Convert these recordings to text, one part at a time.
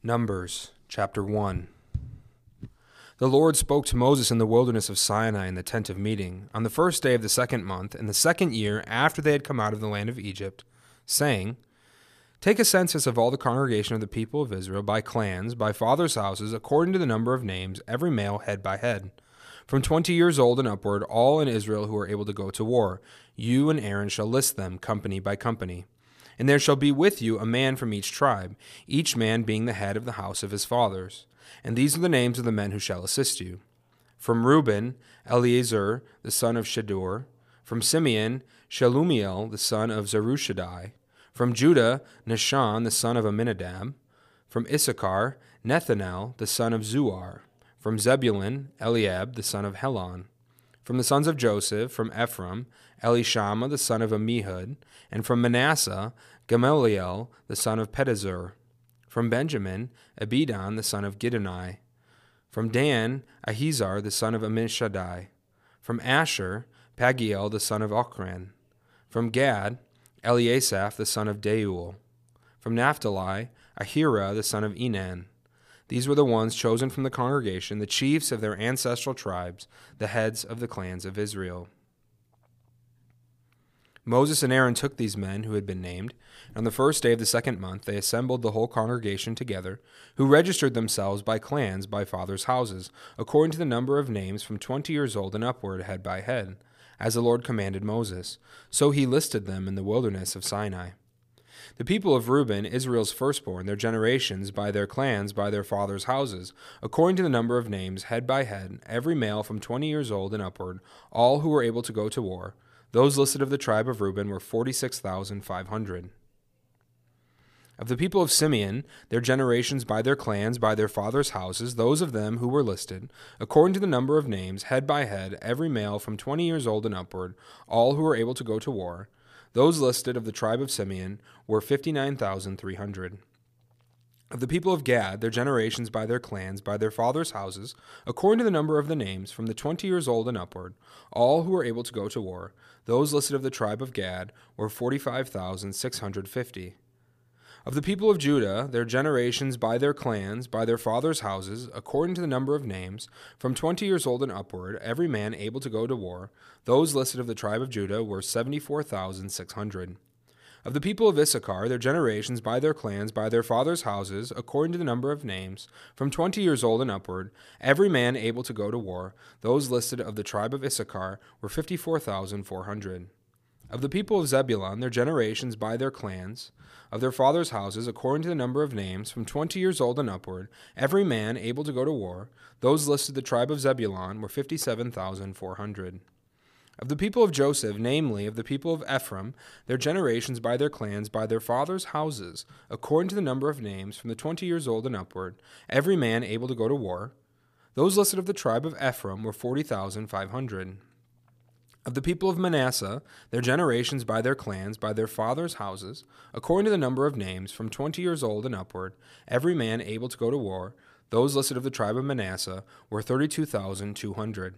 Numbers chapter 1 The Lord spoke to Moses in the wilderness of Sinai in the tent of meeting, on the first day of the second month, in the second year after they had come out of the land of Egypt, saying, Take a census of all the congregation of the people of Israel by clans, by fathers' houses, according to the number of names, every male head by head. From twenty years old and upward, all in Israel who are able to go to war. You and Aaron shall list them, company by company. And there shall be with you a man from each tribe, each man being the head of the house of his fathers. And these are the names of the men who shall assist you. From Reuben, Elizur, the son of Shedeur. From Simeon, Shelumiel, the son of Zurishaddai. From Judah, Nahshon, the son of Amminadab. From Issachar, Nethanel, the son of Zuar. From Zebulun, Eliab, the son of Helon. From the sons of Joseph, from Ephraim, Elishama, the son of Ammihud. And from Manasseh, Gamaliel, the son of Pedahzur. From Benjamin, Abidan, the son of Gideoni. From Dan, Ahiezer, the son of Ammishaddai. From Asher, Pagiel, the son of Ochran. From Gad, Eliasaph, the son of Deuel. From Naphtali, Ahira, the son of Enan. These were the ones chosen from the congregation, the chiefs of their ancestral tribes, the heads of the clans of Israel. Moses and Aaron took these men who had been named, and on the first day of the second month they assembled the whole congregation together, who registered themselves by clans by fathers' houses, according to the number of names from twenty years old and upward, head by head, as the Lord commanded Moses. So he listed them in the wilderness of Sinai. The people of Reuben, Israel's firstborn, their generations, by their clans, by their fathers' houses, according to the number of names, head by head, every male from twenty years old and upward, all who were able to go to war. Those listed of the tribe of Reuben were 46,500. Of the people of Simeon, their generations by their clans, by their fathers' houses, those of them who were listed, according to the number of names, head by head, every male from twenty years old and upward, all who were able to go to war, those listed of the tribe of Simeon were 59,300. Of the people of Gad, their generations by their clans, by their fathers' houses, according to the number of the names, from the twenty years old and upward, all who were able to go to war, those listed of the tribe of Gad were 45,650. Of the people of Judah, their generations by their clans, by their fathers' houses, according to the number of names, from twenty years old and upward, every man able to go to war, those listed of the tribe of Judah were 74,600. Of the people of Issachar, their generations by their clans, by their fathers' houses, according to the number of names, from twenty years old and upward, every man able to go to war, those listed of the tribe of Issachar were 54,400. Of the people of Zebulun, their generations by their clans, of their fathers' houses, according to the number of names, from twenty years old and upward, every man able to go to war, those listed the tribe of Zebulun were 57,400. Of the people of Joseph, namely, of the people of Ephraim, their generations by their clans, by their fathers' houses, according to the number of names, from the twenty years old and upward, every man able to go to war, those listed of the tribe of Ephraim were 40,500. Of the people of Manasseh, their generations by their clans, by their fathers' houses, according to the number of names, from twenty years old and upward, every man able to go to war, those listed of the tribe of Manasseh were 32,200.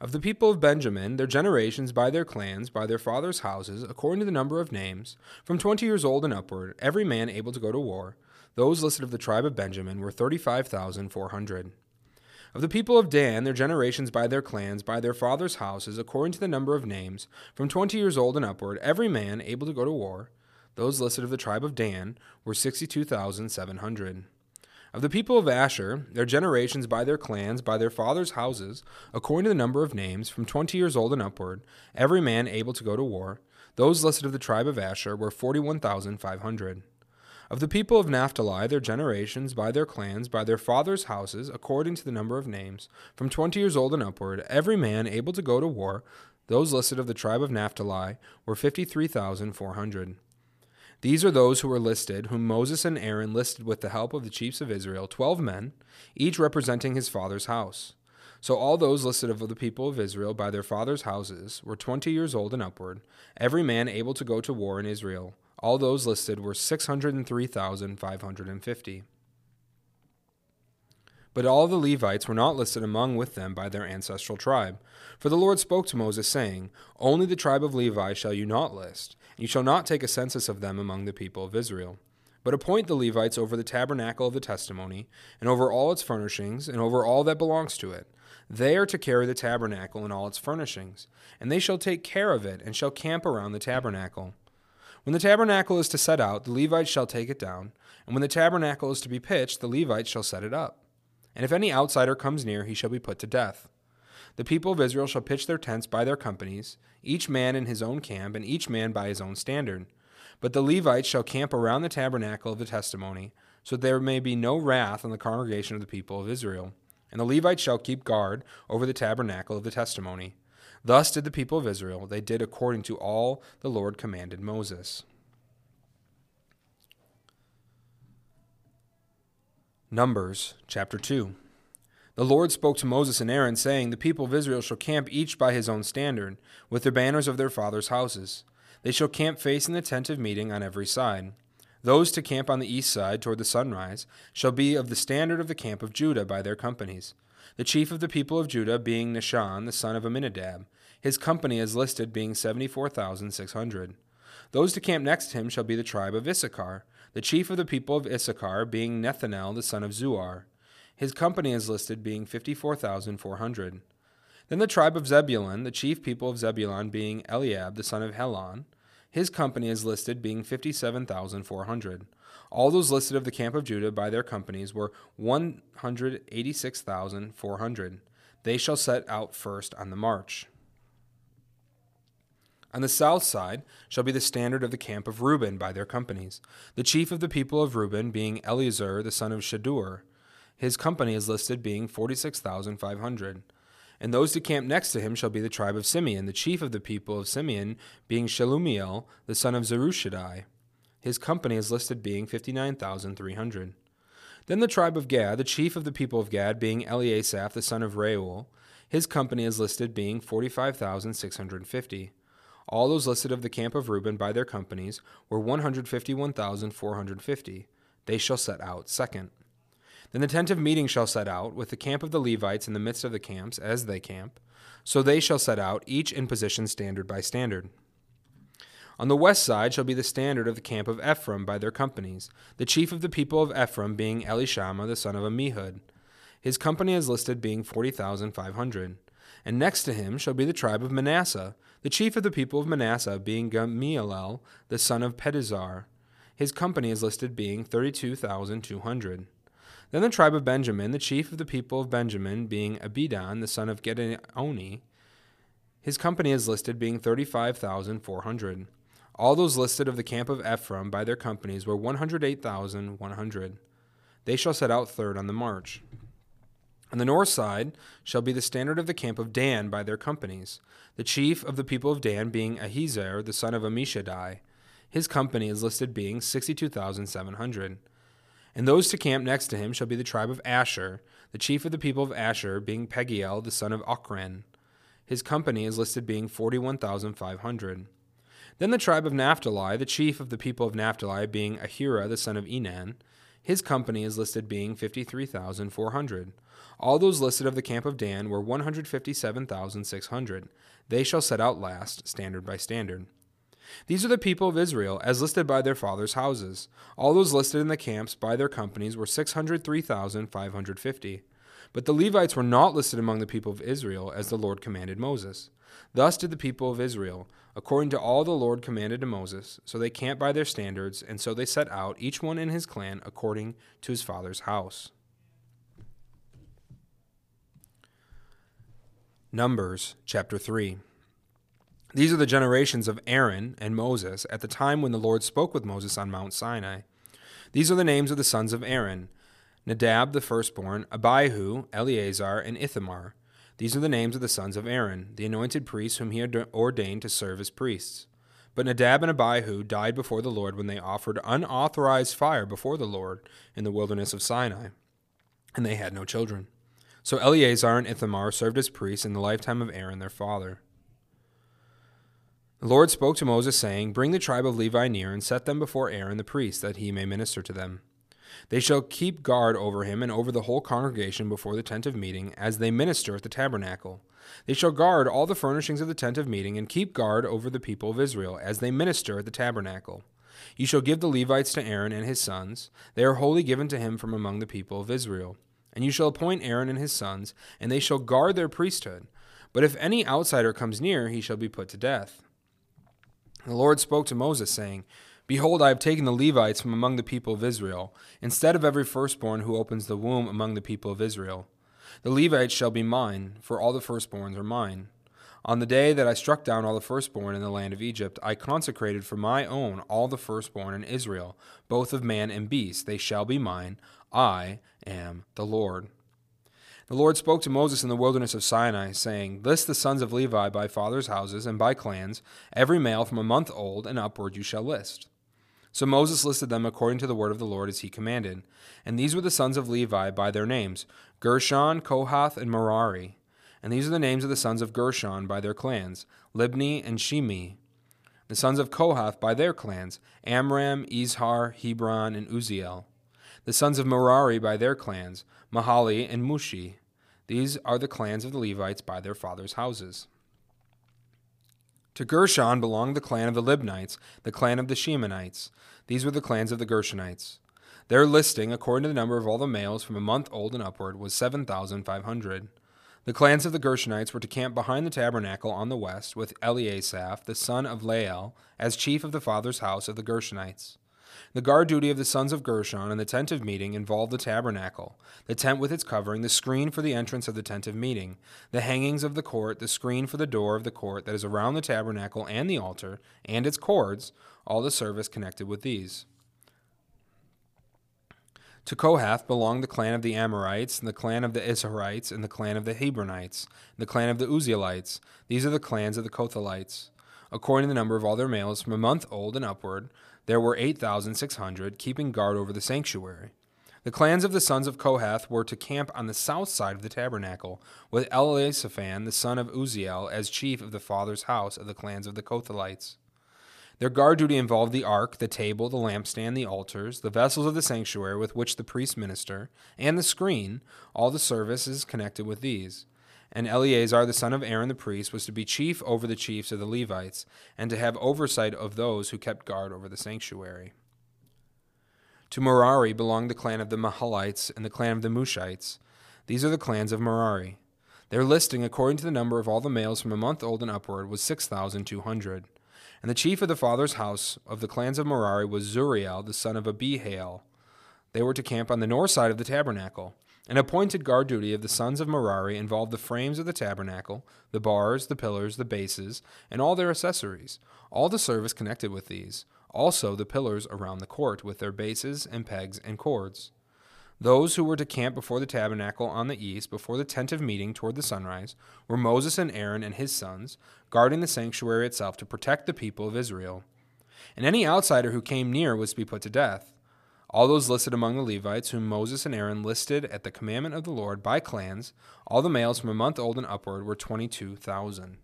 Of the people of Benjamin, their generations by their clans, by their fathers' houses, according to the number of names, from twenty years old and upward, every man able to go to war, those listed of the tribe of Benjamin were 35,400. Of the people of Dan, their generations by their clans, by their fathers' houses, according to the number of names, from twenty years old and upward, every man able to go to war, those listed of the tribe of Dan were 62,700. Of the people of Asher, their generations by their clans, by their fathers' houses, according to the number of names, from twenty years old and upward, every man able to go to war, those listed of the tribe of Asher were 41,500. Of the people of Naphtali, their generations, by their clans, by their fathers' houses, according to the number of names, from twenty years old and upward, every man able to go to war, those listed of the tribe of Naphtali were 53,400. These are those who were listed, whom Moses and Aaron listed with the help of the chiefs of Israel, twelve men, each representing his father's house. So all those listed of the people of Israel by their fathers' houses were twenty years old and upward, every man able to go to war in Israel. All those listed were 603,550. But all the Levites were not listed among with them by their ancestral tribe. For the Lord spoke to Moses, saying, Only the tribe of Levi shall you not list, and you shall not take a census of them among the people of Israel. But appoint the Levites over the tabernacle of the testimony, and over all its furnishings, and over all that belongs to it. They are to carry the tabernacle and all its furnishings, and they shall take care of it, and shall camp around the tabernacle. When the tabernacle is to set out, the Levites shall take it down, and when the tabernacle is to be pitched, the Levites shall set it up. And if any outsider comes near, he shall be put to death. The people of Israel shall pitch their tents by their companies, each man in his own camp, and each man by his own standard. But the Levites shall camp around the tabernacle of the testimony, so that there may be no wrath on the congregation of the people of Israel. And the Levites shall keep guard over the tabernacle of the testimony. Thus did the people of Israel. They did according to all the Lord commanded Moses. Numbers chapter 2. The Lord spoke to Moses and Aaron, saying, The people of Israel shall camp each by his own standard, with the banners of their fathers' houses. They shall camp facing the tent of meeting on every side. Those to camp on the east side toward the sunrise shall be of the standard of the camp of Judah by their companies. The chief of the people of Judah being Nahshon, the son of Amminadab, his company is listed being 74,600. Those to camp next to him shall be the tribe of Issachar, the chief of the people of Issachar being Nethanel, the son of Zuar. His company is listed being 54,400. Then the tribe of Zebulun, the chief people of Zebulun being Eliab, the son of Helon. His company is listed being 57,400. All those listed of the camp of Judah by their companies were 186,400. They shall set out first on the march. On the south side shall be the standard of the camp of Reuben by their companies, the chief of the people of Reuben being Elizur the son of Shedeur. His company is listed being 46,500. And those to camp next to him shall be the tribe of Simeon, the chief of the people of Simeon being Shelumiel the son of Zurishaddai. His company is listed being 59,300. Then the tribe of Gad, the chief of the people of Gad being Eliasaph the son of Reuel. His company is listed being 45,650. All those listed of the camp of Reuben by their companies were 151,450. They shall set out second. Then the tent of meeting shall set out, with the camp of the Levites in the midst of the camps, as they camp. So they shall set out, each in position standard by standard. On the west side shall be the standard of the camp of Ephraim by their companies, the chief of the people of Ephraim being Elishama the son of Ammihud. His company is listed being 40,500. And next to him shall be the tribe of Manasseh, the chief of the people of Manasseh being Gamaliel, the son of Pedahzur. His company is listed being 32,200. Then the tribe of Benjamin, the chief of the people of Benjamin being Abidan, the son of Gideoni. His company is listed being 35,400. All those listed of the camp of Ephraim by their companies were 108,100. They shall set out third on the march. On the north side shall be the standard of the camp of Dan by their companies, the chief of the people of Dan being Ahiezer, the son of Ammishaddai. His company is listed being 62,700. And those to camp next to him shall be the tribe of Asher, the chief of the people of Asher being Pagiel the son of Ochran. His company is listed being 41,500. Then the tribe of Naphtali, the chief of the people of Naphtali being Ahira, the son of Enan. His company is listed being 53,400. All those listed of the camp of Dan were 157,600. They shall set out last, standard by standard. These are the people of Israel, as listed by their fathers' houses. All those listed in the camps by their companies were 603,550. But the Levites were not listed among the people of Israel, as the Lord commanded Moses. Thus did the people of Israel, according to all the Lord commanded to Moses. So they camped by their standards, and so they set out, each one in his clan, according to his father's house. Numbers chapter 3. These are the generations of Aaron and Moses at the time when the Lord spoke with Moses on Mount Sinai. These are the names of the sons of Aaron Nadab the firstborn, Abihu, Eleazar, and Ithamar. These are the names of the sons of Aaron, the anointed priests whom he had ordained to serve as priests. But Nadab and Abihu died before the Lord when they offered unauthorized fire before the Lord in the wilderness of Sinai, and they had no children. So Eleazar and Ithamar served as priests in the lifetime of Aaron their father. The Lord spoke to Moses, saying, Bring the tribe of Levi near, and set them before Aaron the priest, that he may minister to them. They shall keep guard over him and over the whole congregation before the tent of meeting, as they minister at the tabernacle. They shall guard all the furnishings of the tent of meeting, and keep guard over the people of Israel, as they minister at the tabernacle. You shall give the Levites to Aaron and his sons. They are wholly given to him from among the people of Israel. And you shall appoint Aaron and his sons, and they shall guard their priesthood. But if any outsider comes near, he shall be put to death. The Lord spoke to Moses, saying, Behold, I have taken the Levites from among the people of Israel, instead of every firstborn who opens the womb among the people of Israel. The Levites shall be mine, for all the firstborns are mine. On the day that I struck down all the firstborn in the land of Egypt, I consecrated for my own all the firstborn in Israel, both of man and beast. They shall be mine. I am the Lord. The Lord spoke to Moses in the wilderness of Sinai, saying, List the sons of Levi by fathers' houses and by clans. Every male from a month old and upward you shall list. So Moses listed them according to the word of the Lord as he commanded. And these were the sons of Levi by their names Gershon, Kohath, and Merari. And these are the names of the sons of Gershon by their clans Libni and Shimei. The sons of Kohath by their clans Amram, Izhar, Hebron, and Uzziel. The sons of Merari by their clans Mahli and Mushi. These are the clans of the Levites by their fathers' houses. To Gershon belonged the clan of the Libnites, the clan of the Shimeites. These were the clans of the Gershonites. Their listing, according to the number of all the males from a month old and upward, was 7,500. The clans of the Gershonites were to camp behind the tabernacle on the west, with Eliasaph, the son of Lael, as chief of the father's house of the Gershonites. The guard duty of the sons of Gershon in the tent of meeting involved the tabernacle, the tent with its covering, the screen for the entrance of the tent of meeting, the hangings of the court, the screen for the door of the court that is around the tabernacle and the altar, and its cords, all the service connected with these. To Kohath belonged the clan of the Amramites, and the clan of the Izharites, and the clan of the Hebronites, and the clan of the Uzzielites. These are the clans of the Kohathites. According to the number of all their males, from a month old and upward, there were 8,600, keeping guard over the sanctuary. The clans of the sons of Kohath were to camp on the south side of the tabernacle, with Elizaphan, the son of Uzziel as chief of the father's house of the clans of the Kohathites. Their guard duty involved the ark, the table, the lampstand, the altars, the vessels of the sanctuary with which the priests minister, and the screen, all the services connected with these. And Eleazar, the son of Aaron the priest, was to be chief over the chiefs of the Levites, and to have oversight of those who kept guard over the sanctuary. To Merari belonged the clan of the Mahlites and the clan of the Mushites. These are the clans of Merari. Their listing, according to the number of all the males from a month old and upward, was 6,200. And the chief of the father's house of the clans of Merari was Zuriel, the son of Abihail. They were to camp on the north side of the tabernacle. An appointed guard duty of the sons of Merari involved the frames of the tabernacle, the bars, the pillars, the bases, and all their accessories, all the service connected with these, also the pillars around the court with their bases and pegs and cords. Those who were to camp before the tabernacle on the east, before the tent of meeting toward the sunrise, were Moses and Aaron and his sons, guarding the sanctuary itself to protect the people of Israel. And any outsider who came near was to be put to death. All those listed among the Levites, whom Moses and Aaron listed at the commandment of the Lord by clans, all the males from a month old and upward, were 22,000. And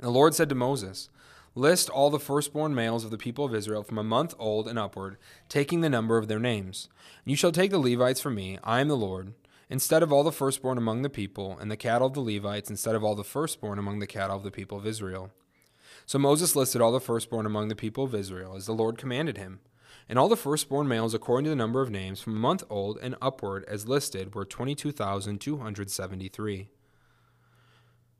the Lord said to Moses, List all the firstborn males of the people of Israel from a month old and upward, taking the number of their names. And you shall take the Levites from me, I am the Lord, instead of all the firstborn among the people, and the cattle of the Levites instead of all the firstborn among the cattle of the people of Israel. So Moses listed all the firstborn among the people of Israel, as the Lord commanded him. And all the firstborn males according to the number of names from a month old and upward as listed were 22,273.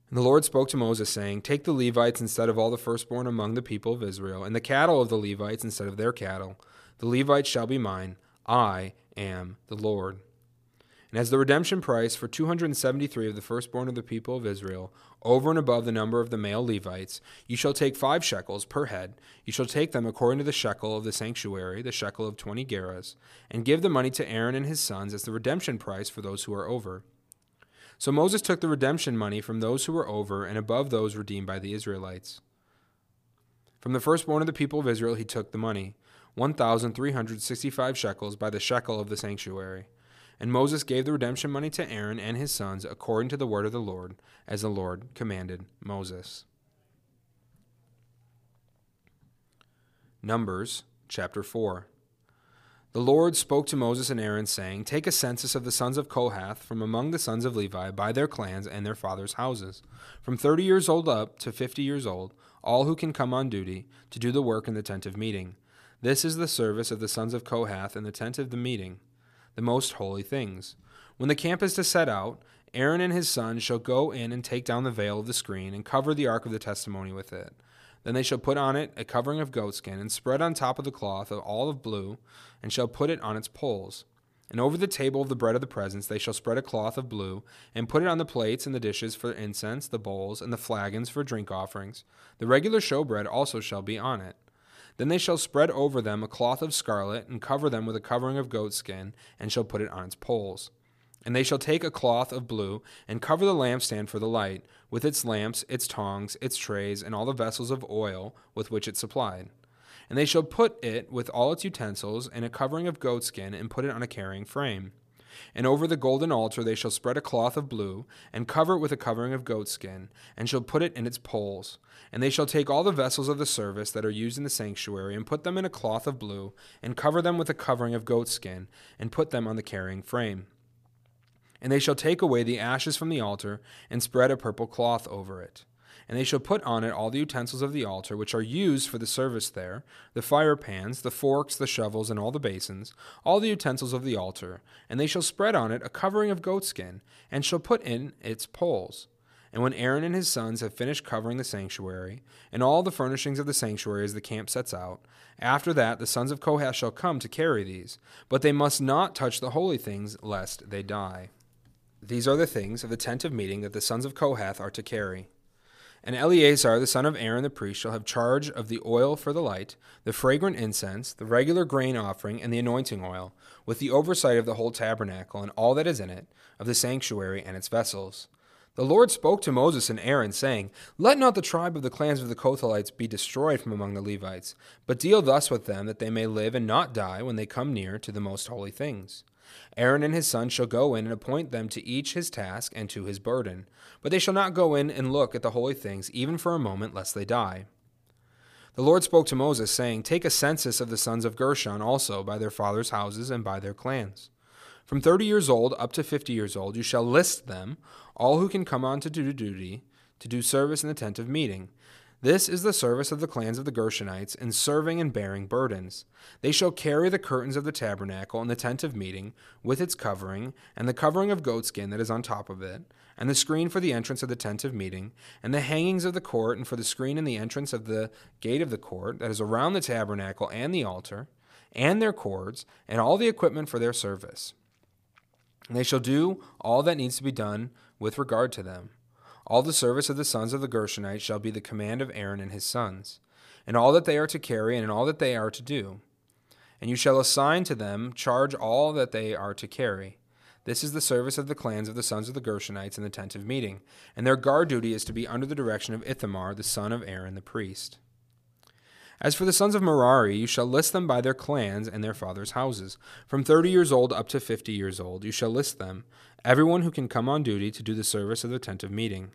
And the Lord spoke to Moses, saying, Take the Levites instead of all the firstborn among the people of Israel, and the cattle of the Levites instead of their cattle. The Levites shall be mine. I am the Lord. And as the redemption price for 273 of the firstborn of the people of Israel, over and above the number of the male Levites, you shall take five shekels per head. You shall take them according to the shekel of the sanctuary, the shekel of twenty gerahs, and give the money to Aaron and his sons as the redemption price for those who are over. So Moses took the redemption money from those who were over and above those redeemed by the Israelites. From the firstborn of the people of Israel he took the money, 1,365 shekels by the shekel of the sanctuary. And Moses gave the redemption money to Aaron and his sons according to the word of the Lord, as the Lord commanded Moses. Numbers chapter 4. The Lord spoke to Moses and Aaron, saying, Take a census of the sons of Kohath from among the sons of Levi by their clans and their fathers' houses, from thirty years old up to fifty years old, all who can come on duty, to do the work in the tent of meeting. This is the service of the sons of Kohath in the tent of the meeting, the most holy things. When the camp is to set out, Aaron and his sons shall go in and take down the veil of the screen and cover the ark of the testimony with it. Then they shall put on it a covering of goatskin and spread on top of the cloth of all of blue, and shall put it on its poles. And over the table of the bread of the presence they shall spread a cloth of blue, and put it on the plates and the dishes for incense, the bowls, and the flagons for drink offerings. The regular showbread also shall be on it. Then they shall spread over them a cloth of scarlet, and cover them with a covering of goatskin, and shall put it on its poles. And they shall take a cloth of blue, and cover the lampstand for the light, with its lamps, its tongs, its trays, and all the vessels of oil with which it's supplied. And they shall put it with all its utensils in a covering of goatskin, and put it on a carrying frame. And over the golden altar they shall spread a cloth of blue, and cover it with a covering of goatskin, and shall put it in its poles. And they shall take all the vessels of the service that are used in the sanctuary, and put them in a cloth of blue, and cover them with a covering of goatskin, and put them on the carrying frame. And they shall take away the ashes from the altar, and spread a purple cloth over it. And they shall put on it all the utensils of the altar, which are used for the service there the fire pans, the forks, the shovels, and all the basins, all the utensils of the altar. And they shall spread on it a covering of goatskin, and shall put in its poles. And when Aaron and his sons have finished covering the sanctuary, and all the furnishings of the sanctuary as the camp sets out, after that the sons of Kohath shall come to carry these. But they must not touch the holy things, lest they die. These are the things of the tent of meeting that the sons of Kohath are to carry. And Eleazar the son of Aaron the priest shall have charge of the oil for the light, the fragrant incense, the regular grain offering, and the anointing oil, with the oversight of the whole tabernacle and all that is in it, of the sanctuary and its vessels. The Lord spoke to Moses and Aaron, saying, Let not the tribe of the clans of the Kohathites be destroyed from among the Levites, but deal thus with them that they may live and not die when they come near to the most holy things. Aaron and his sons shall go in and appoint them to each his task and to his burden. But they shall not go in and look at the holy things, even for a moment, lest they die. The Lord spoke to Moses, saying, Take a census of the sons of Gershon also, by their fathers' houses and by their clans. From thirty years old up to fifty years old, you shall list them, all who can come on to do duty, to do service in the tent of meeting this is the service of the clans of the Gershonites in serving and bearing burdens. They shall carry the curtains of the tabernacle and the tent of meeting, with its covering, and the covering of goatskin that is on top of it, and the screen for the entrance of the tent of meeting, and the hangings of the court, and for the screen in the entrance of the gate of the court that is around the tabernacle and the altar, and their cords, and all the equipment for their service. And they shall do all that needs to be done with regard to them. All the service of the sons of the Gershonites shall be the command of Aaron and his sons, and all that they are to carry, and all that they are to do. And you shall assign to them charge all that they are to carry. This is the service of the clans of the sons of the Gershonites in the tent of meeting, and their guard duty is to be under the direction of Ithamar, the son of Aaron the priest. As for the sons of Merari, you shall list them by their clans and their fathers' houses. From thirty years old up to fifty years old, you shall list them, everyone who can come on duty to do the service of the tent of meeting.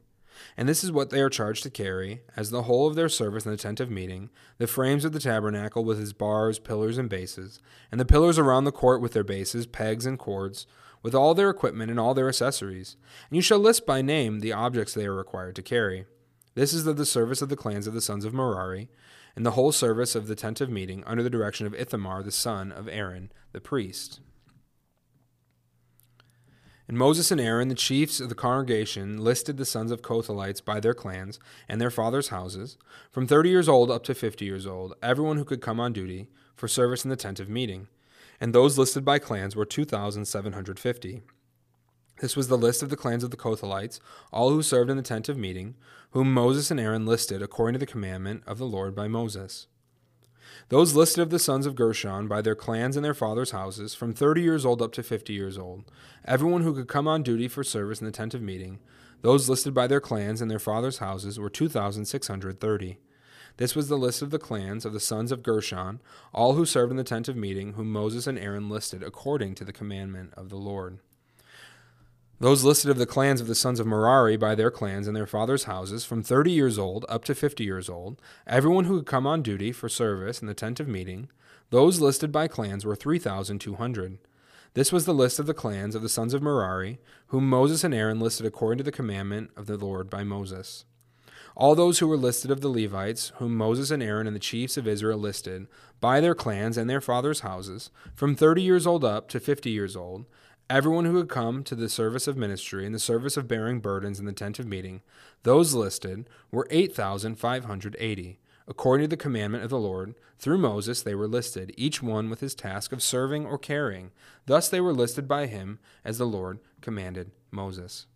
And this is what they are charged to carry, as the whole of their service in the tent of meeting, the frames of the tabernacle with its bars, pillars, and bases, and the pillars around the court with their bases, pegs, and cords, with all their equipment and all their accessories. And you shall list by name the objects they are required to carry. This is of the service of the clans of the sons of Merari, and the whole service of the tent of meeting under the direction of Ithamar the son of Aaron the priest. And Moses and Aaron, the chiefs of the congregation, listed the sons of Kohathites by their clans and their fathers' houses, from thirty years old up to fifty years old, everyone who could come on duty for service in the tent of meeting. And those listed by clans were 2,750. This was the list of the clans of the Kohathites, all who served in the tent of meeting, whom Moses and Aaron listed according to the commandment of the Lord by Moses. Those listed of the sons of Gershon by their clans and their fathers' houses, from thirty years old up to fifty years old, everyone who could come on duty for service in the tent of meeting, those listed by their clans and their fathers' houses were 2,630. This was the list of the clans of the sons of Gershon, all who served in the tent of meeting, whom Moses and Aaron listed according to the commandment of the Lord. Those listed of the clans of the sons of Merari by their clans and their fathers' houses, from thirty years old up to fifty years old, everyone who could come on duty for service in the tent of meeting, those listed by clans were three thousand two hundred. This was the list of the clans of the sons of Merari, whom Moses and Aaron listed according to the commandment of the Lord by Moses. All those who were listed of the Levites, whom Moses and Aaron and the chiefs of Israel listed, by their clans and their fathers' houses, from thirty years old up to fifty years old, everyone who had come to the service of ministry and the service of bearing burdens in the tent of meeting, those listed were 8,580. According to the commandment of the Lord, through Moses they were listed, each one with his task of serving or carrying. Thus they were listed by him as the Lord commanded Moses.